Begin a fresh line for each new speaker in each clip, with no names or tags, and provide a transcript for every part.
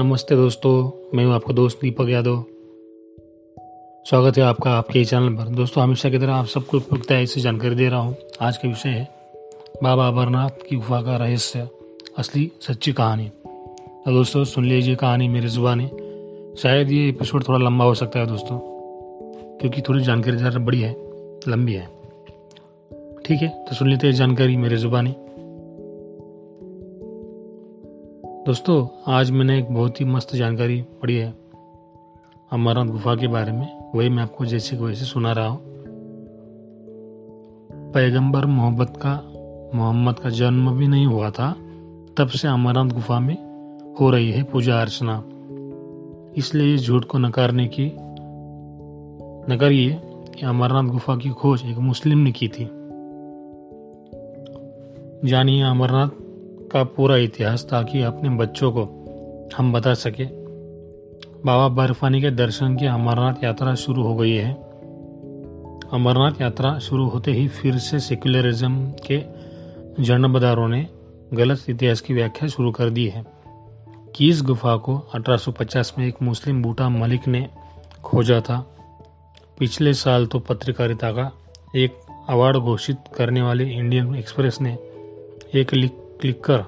नमस्ते दोस्तों, मैं हूँ आपका दोस्त दीपक यादव। स्वागत है आपका आपके चैनल पर। दोस्तों हमेशा की तरह आप सबको उपयुक्त ऐसी जानकारी दे रहा हूँ। आज का विषय है, बाबा अमरनाथ की गुफा का रहस्य, असली सच्ची कहानी। तो दोस्तों, सुन लीजिए कहानी मेरी जुबानी। शायद ये एपिसोड थोड़ा लंबा हो सकता है दोस्तों, क्योंकि थोड़ी जानकारी ज़्यादा बड़ी है, लंबी है। ठीक है तो सुन लेते हैं जानकारी मेरी जुबानी। दोस्तों, आज मैंने एक बहुत ही मस्त जानकारी पढ़ी है। अमरनाथ गुफा के बारे में, वही मैं आपको जैसे वैसे सुना रहा हूँ। पैगंबर मोहब्बत का, मोहम्मद का जन्म भी नहीं हुआ था, तब से अमरनाथ गुफा में हो रही है पूजा अर्चना। इसलिए इस झूठ को नकारने की, नकारिए कि अमरनाथ गुफा की खोज एक मुस्लिम ने की थी। जानिए अमरनाथ का पूरा इतिहास ताकि अपने बच्चों को हम बता सके। बाबा बर्फानी के दर्शन की अमरनाथ यात्रा शुरू हो गई है। अमरनाथ यात्रा शुरू होते ही फिर से सेक्युलरिज्म के जन्मदारों ने गलत इतिहास की व्याख्या शुरू कर दी है। कि इस गुफा को 1850 में एक मुस्लिम बूटा मलिक ने खोजा था। पिछले साल तो पत्रकारिता का एक अवार्ड घोषित करने वाले इंडियन एक्सप्रेस ने एक लिख क्लिक कर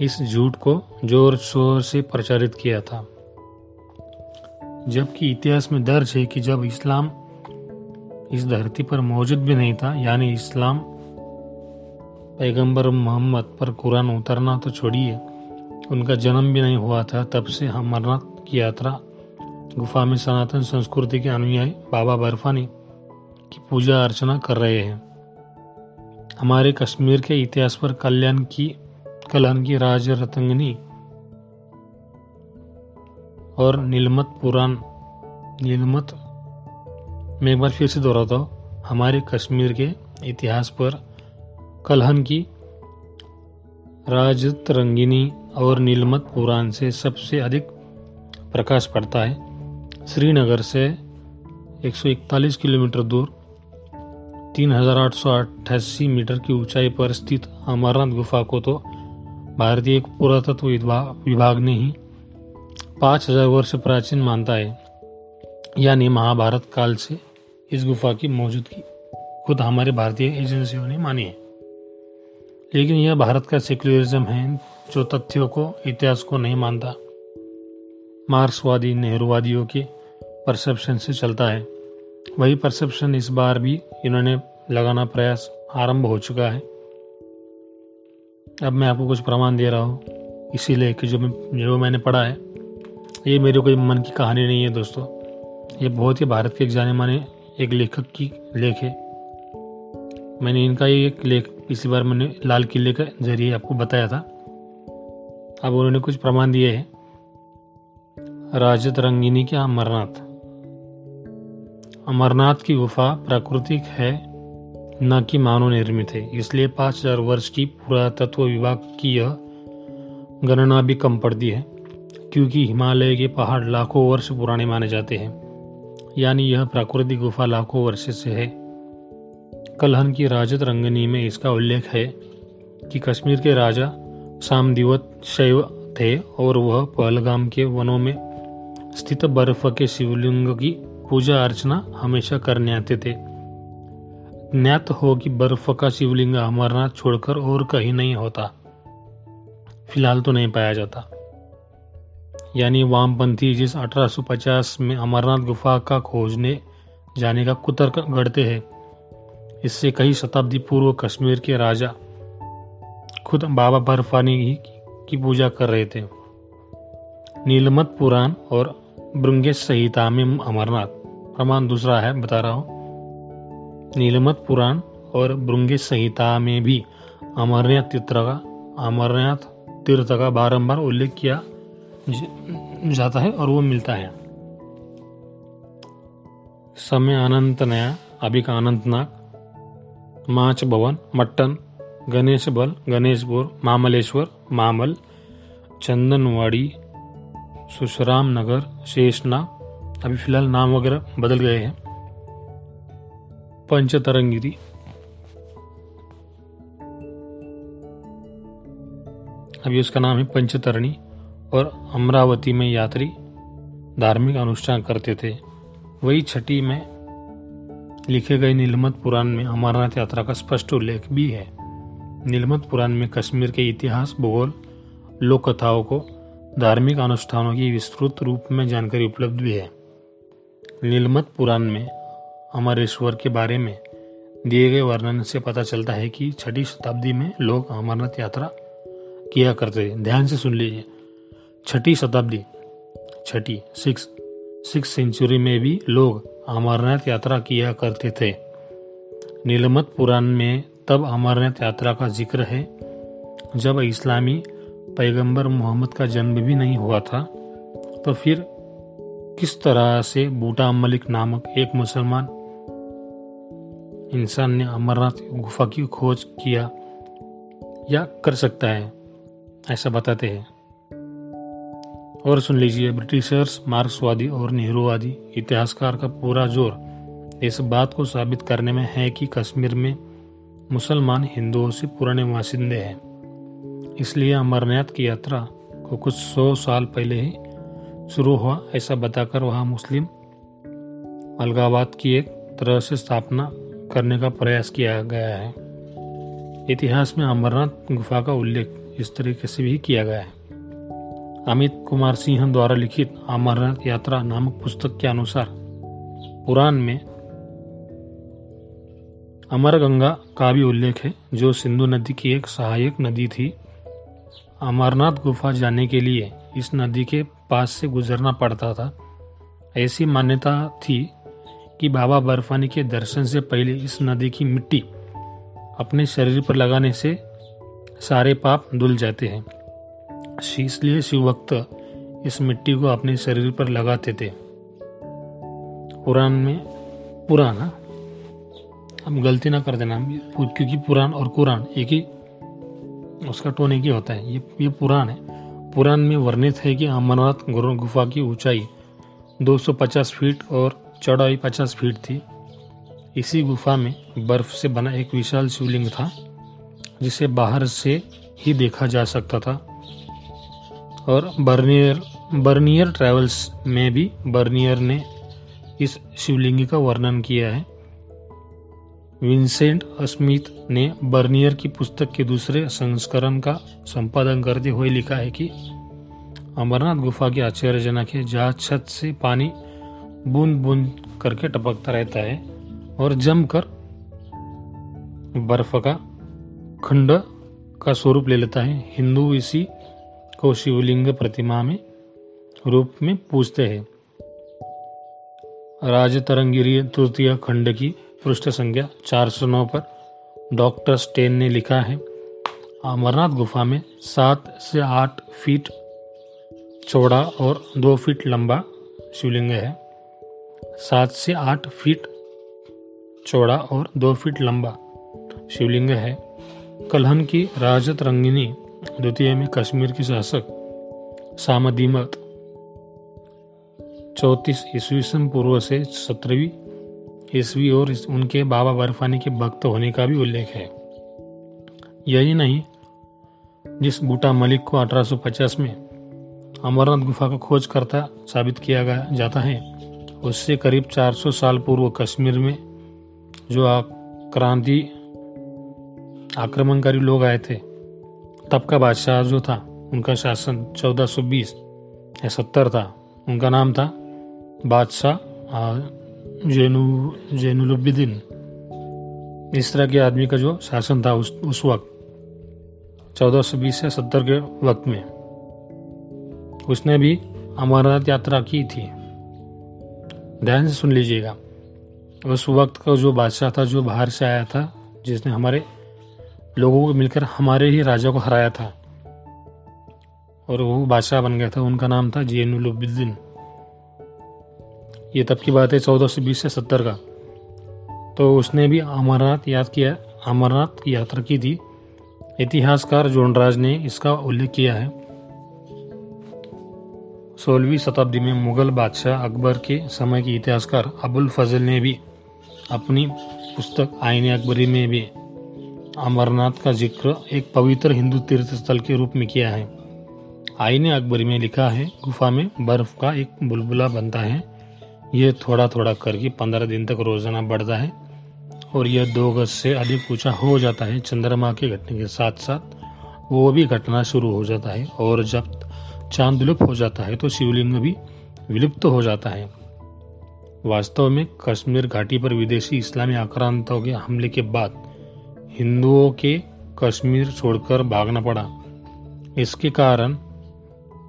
इस झूठ को ज़ोर शोर से प्रचारित किया था। जबकि इतिहास में दर्ज है कि जब इस्लाम इस धरती पर मौजूद भी नहीं था, यानी इस्लाम पैगंबर मोहम्मद पर कुरान उतरना तो छोड़िए, उनका जन्म भी नहीं हुआ था, तब से अमरनाथ की यात्रा, गुफा में सनातन संस्कृति के अनुयायी बाबा बर्फानी की पूजा अर्चना कर रहे हैं। हमारे कश्मीर के इतिहास पर कल्याण की कल्याण की राज रतंगनी और नीलमत पुराण, नीलमत मैं एक बार फिर से दोहराता हूँ, हमारे कश्मीर के इतिहास पर कलहन की राजत रंगिनी और नीलमत पुराण से सबसे अधिक प्रकाश पड़ता है। श्रीनगर से 141 किलोमीटर दूर तीन हज़ार आठ सौ अट्ठासी मीटर की ऊंचाई पर स्थित अमरनाथ गुफा को तो भारतीय पुरातत्व विभाग ने ही पाँच हज़ार वर्ष प्राचीन मानता है। यानी महाभारत काल से इस गुफा की मौजूदगी खुद हमारे भारतीय एजेंसियों ने मानी है। लेकिन यह भारत का सेक्युलरिज्म है, जो तथ्यों को, इतिहास को नहीं मानता। मार्क्सवादी, नेहरूवादियों के परसेप्शन से चलता है। वही परसेप्शन इस बार भी इन्होंने लगाना प्रयास आरंभ हो चुका है। अब मैं आपको कुछ प्रमाण दे रहा हूँ, इसीलिए कि जो मैं, जो मैंने पढ़ा है, ये मेरे कोई मन की कहानी नहीं है दोस्तों। ये बहुत ही भारत के एक जाने माने एक लेखक की लेख है। मैंने इनका ही एक लेख पिछली बार मैंने लाल किले के ज़रिए आपको बताया था। अब उन्होंने कुछ प्रमाण दिए हैं। राजत रंगिनी के अमरनाथ अमरनाथ की गुफा प्राकृतिक है, न कि मानव निर्मित है। इसलिए पाँच हज़ार वर्ष की पुरातत्व विभाग की यह गणना भी कम पड़ती है, क्योंकि हिमालय के पहाड़ लाखों वर्ष पुराने माने जाते हैं। यानी यह प्राकृतिक गुफा लाखों वर्ष से है। कलहन की राजत रंगनी में इसका उल्लेख है कि कश्मीर के राजा सामदिवत शैव थे और वह पहलगाम के वनों में स्थित बर्फ़ के शिवलिंग की पूजा अर्चना हमेशा करने आते थे। ज्ञात हो कि बर्फ़ का शिवलिंग अमरनाथ छोड़कर और कहीं नहीं होता। फ़िलहाल तो नहीं पाया जाता। यानी वामपंथी जिस 1850 में अमरनाथ गुफा का खोजने जाने का कुतर्क गढ़ते हैं, इससे कई शताब्दी पूर्व कश्मीर के राजा खुद बाबा बर्फानी ही की पूजा कर रहे थे। नीलमत पुराण और ब्रंगेश संहिता में अमरनाथ। प्रमाण दूसरा है, बता रहा हूँ। नीलमत पुराण और ब्रंगेश संहिता में भी अमरनाथ तीर्थ का, अमरनाथ तीर्थ का बारंबार उल्लेख किया जाता है और वो मिलता है। समय अनंत नया अभी का अनंतनाग माच भवन, मट्टन, गणेश बल गणेशपुर मामलेश्वर, मामल, चंदनवाड़ी सुशराम नगर शेषना अभी फ़िलहाल नाम वगैरह बदल गए हैं। पंचतरंगिरी। अभी उसका नाम है पंचतरणी और अमरावती में यात्री धार्मिक अनुष्ठान करते थे। वही छठी में लिखे गए नीलमत पुराण में अमरनाथ यात्रा का स्पष्ट उल्लेख भी है। नीलमत पुराण में कश्मीर के इतिहास, भूगोल लोक कथाओं को धार्मिक अनुष्ठानों की विस्तृत रूप में जानकारी उपलब्ध भी है। नीलमत पुराण में अमरेश्वर के बारे में दिए गए वर्णन से पता चलता है कि छठी शताब्दी में लोग अमरनाथ यात्रा किया करते थे। ध्यान से सुन लीजिए। छठी शताब्दी, छठी, सिक्स सिक्स सेंचुरी में भी लोग अमरनाथ यात्रा किया करते थे। नीलमत पुराण में तब अमरनाथ यात्रा का ज़िक्र है, जब इस्लामी पैगंबर मोहम्मद का जन्म भी नहीं हुआ था तो फिर किस तरह से बूटा मलिक नामक एक मुसलमान इंसान ने अमरनाथ गुफा की खोज किया या कर सकता है, ऐसा बताते हैं। और सुन लीजिए, ब्रिटिशर्स, मार्क्सवादी और नेहरूवादी इतिहासकार का पूरा ज़ोर इस बात को साबित करने में है कि कश्मीर में मुसलमान हिंदुओं से पुराने वासिंदे हैं। इसलिए अमरनाथ की यात्रा को कुछ सौ साल पहले ही शुरू हुआ, ऐसा बताकर वहाँ मुस्लिम अलगावाद की एक तरह से स्थापना करने का प्रयास किया गया है। इतिहास में अमरनाथ गुफा का उल्लेख इस तरीके से भी किया गया है। अमित कुमार सिंह द्वारा लिखित अमरनाथ यात्रा नामक पुस्तक के अनुसार, पुराण में अमर गंगा का भी उल्लेख है, जो सिंधु नदी की एक सहायक नदी थी। अमरनाथ गुफा जाने के लिए इस नदी के पास से गुजरना पड़ता था। ऐसी मान्यता थी कि बाबा बर्फानी के दर्शन से पहले इस नदी की मिट्टी अपने शरीर पर लगाने से सारे पाप धुल जाते हैं। इसलिए शिव भक्त इस मिट्टी को अपने शरीर पर लगाते थे। पुराण में, पुराण हाँ? हम गलती ना कर देना, क्योंकि पुराण और कुरान एक ही उसका टोन एक ही होता है। ये ये पुराण है। पुराण में वर्णित है कि अमरनाथ गुरु गुफा की ऊंचाई 250 फीट और चौड़ाई 50 फीट थी। इसी गुफा में बर्फ़ से बना एक विशाल शिवलिंग था, जिसे बाहर से ही देखा जा सकता था। और बर्नियर बर्नियर ट्रेवल्स में भी बर्नियर ने इस शिवलिंग का वर्णन किया है। विंसेंट स्मिथ ने बर्नियर की पुस्तक के दूसरे संस्करण का संपादन करते हुए लिखा है कि अमरनाथ गुफा की आश्चर्यजनक है, जहाँ छत से पानी बूंद बूंद करके टपकता रहता है और जमकर बर्फ़ का खंड का स्वरूप ले लेता है। हिंदू इसी को शिवलिंग प्रतिमा में रूप में पूजते हैं। राजतरंगिरी तृतीय खंड की पृष्ठ संख्या 409 पर डॉक्टर स्टेन ने लिखा है, अमरनाथ गुफा में सात से आठ फीट चौड़ा और दो फीट लंबा शिवलिंग है। सात से आठ फीट चौड़ा और दो फीट लंबा शिवलिंग है। कलहन की राजत रंगिनी, द्वितीय में कश्मीर की शासक सामदीमत, चौतीस ईस्वी पूर्व से सत्रहवीं ईस्वी और उनके बाबा बर्फानी के भक्त होने का भी उल्लेख है। यही नहीं, जिस बूटा मलिक को 1850 में अमरनाथ गुफा का खोज करता साबित किया गया जाता है, उससे करीब 400 साल पूर्व कश्मीर में जो क्रांति आक्रमणकारी लोग आए थे, तब का बादशाह जो था, उनका शासन 1420 या सत्तर था, उनका नाम था बादशाह जैनु जैनुलुबिद्दीन इस तरह के आदमी का जो शासन था उस उस वक्त 1420 से सत्तर के वक्त में, उसने भी अमरनाथ यात्रा की थी। ध्यान से सुन लीजिएगा, उस वक्त का जो बादशाह था, जो बाहर से आया था, जिसने हमारे लोगों को मिलकर हमारे ही राजा को हराया था, और वो बादशाह बन गया था, उनका नाम था जैनुलुद्दीन ये तब की बात है चौदह सौ बीस से सत्तर का। तो उसने भी अमरनाथ याद किया, अमरनाथ की यात्रा की थी। इतिहासकार जोनराज ने इसका उल्लेख किया है। सोलहवीं शताब्दी में मुगल बादशाह अकबर के समय के इतिहासकार अबुल फजल ने भी अपनी पुस्तक आइन अकबरी में भी अमरनाथ का ज़िक्र एक पवित्र हिंदू तीर्थ स्थल के रूप में किया है। आईने अकबरी में लिखा है, गुफा में बर्फ़ का एक बुलबुला बनता है। यह थोड़ा थोड़ा करके पंद्रह दिन तक रोज़ाना बढ़ता है और यह दो गज से अधिक ऊँचा हो जाता है चंद्रमा के घटने के साथ साथ वो भी घटना शुरू हो जाता है और जब चाँद विलुप्त हो जाता है तो शिवलिंग भी विलुप्त हो जाता है। वास्तव में कश्मीर घाटी पर विदेशी इस्लामी आक्रांतों के हमले के बाद हिंदुओं के कश्मीर छोड़कर भागना पड़ा। इसके कारण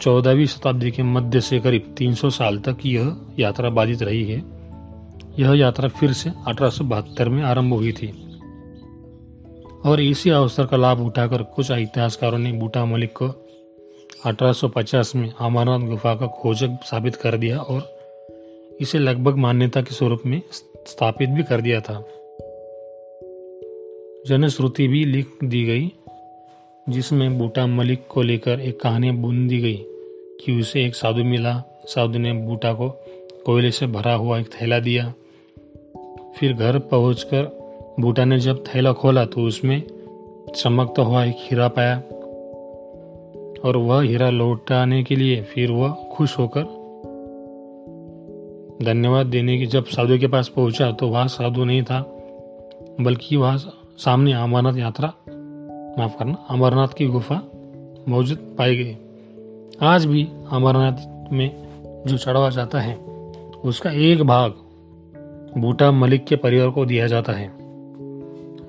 चौदहवीं शताब्दी के मध्य से करीब 300 साल तक यह यात्रा बाधित रही है। यह यात्रा फिर से अठारह सौ बहत्तर में आरंभ हुई थी। और इसी अवसर का लाभ उठाकर कुछ इतिहासकारों ने बूटा मलिक को 1850 में अमरनाथ गुफा का खोजक साबित कर दिया और इसे लगभग मान्यता के स्वरूप में स्थापित भी कर दिया था। जनश्रुति भी लिख दी गई जिसमें बूटा मलिक को लेकर एक कहानी बुन दी गई कि उसे एक साधु मिला। साधु ने बूटा को कोयले से भरा हुआ एक थैला दिया। फिर घर पहुंचकर बूटा ने जब थैला खोला तो उसमें चमकता हुआ एक हीरा पाया और वह हीरा लौटाने के लिए फिर वह खुश होकर धन्यवाद देने की जब साधु के पास पहुँचा तो वह साधु नहीं था, बल्कि वह सामने अमरनाथ यात्रा माफ़ करना, अमरनाथ की गुफा मौजूद पाई गई। आज भी अमरनाथ में जो चढ़ावा जाता है, उसका एक भाग बूटा मलिक के परिवार को दिया जाता है।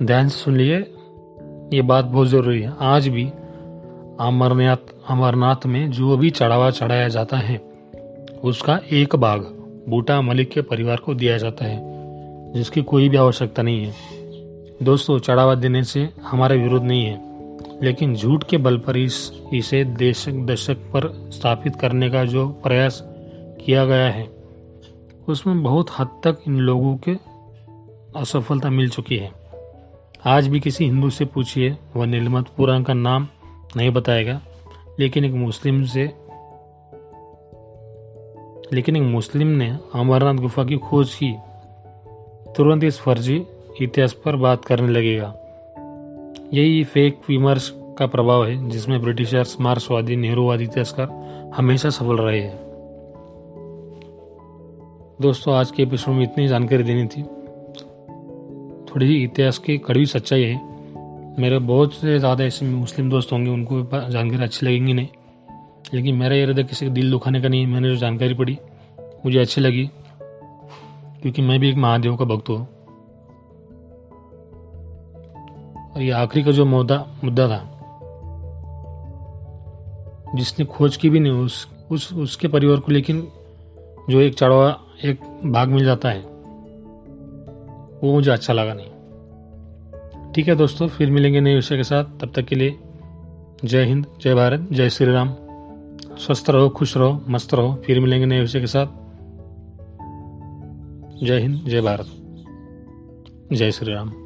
ध्यान से सुन लिए, ये बात बहुत ज़रूरी है। आज भी अमरनाथ अमरनाथ में जो भी चढ़ावा चढ़ाया जाता है, उसका एक भाग बूटा मलिक के परिवार को दिया जाता है, जिसकी कोई भी आवश्यकता नहीं है। दोस्तों, चढ़ावा देने से हमारा विरोध नहीं है, लेकिन झूठ के बल पर इस, इसे देशक दशक पर स्थापित करने का जो प्रयास किया गया है, उसमें बहुत हद तक इन लोगों के असफलता मिल चुकी है। आज भी किसी हिंदू से पूछिए, वह नीलमत पुराण का नाम नहीं बताएगा, लेकिन एक मुस्लिम से, लेकिन एक मुस्लिम ने अमरनाथ गुफा की खोज की। तुरंत इस फर्जी इतिहास पर बात करने लगेगा। यही फेक विमर्श का प्रभाव है, जिसमें ब्रिटिशर्स, मार्क्सवादी, नेहरूवादी इतिहासकार हमेशा सफल रहे हैं। दोस्तों, आज के एपिसोड में इतनी जानकारी देनी थी। थोड़ी ही इतिहास की कड़वी सच्चाई है। मेरे बहुत से ज़्यादा ऐसे मुस्लिम दोस्त होंगे, उनको जानकारी अच्छी लगेंगी नहीं। लेकिन मेरा इरादा किसी का दिल दुखाने का नहीं मैंने जो जानकारी पढ़ी, मुझे अच्छी लगी, क्योंकि मैं भी एक महादेव का भक्त हूँ। और ये आखिरी का जो मुद्दा मुद्दा था, जिसने खोज की भी नहीं, उस उस, उसके परिवार को लेकिन जो एक चढ़वा, एक भाग मिल जाता है, वो मुझे अच्छा लगा नहीं। ठीक है दोस्तों, फिर मिलेंगे नए विषय के साथ। तब तक के लिए जय हिंद, जय भारत, जय श्री राम। स्वस्थ रहो, खुश रहो, मस्त रहो। फिर मिलेंगे नए विषय के साथ। जय हिंद, जय भारत। जय श्री राम।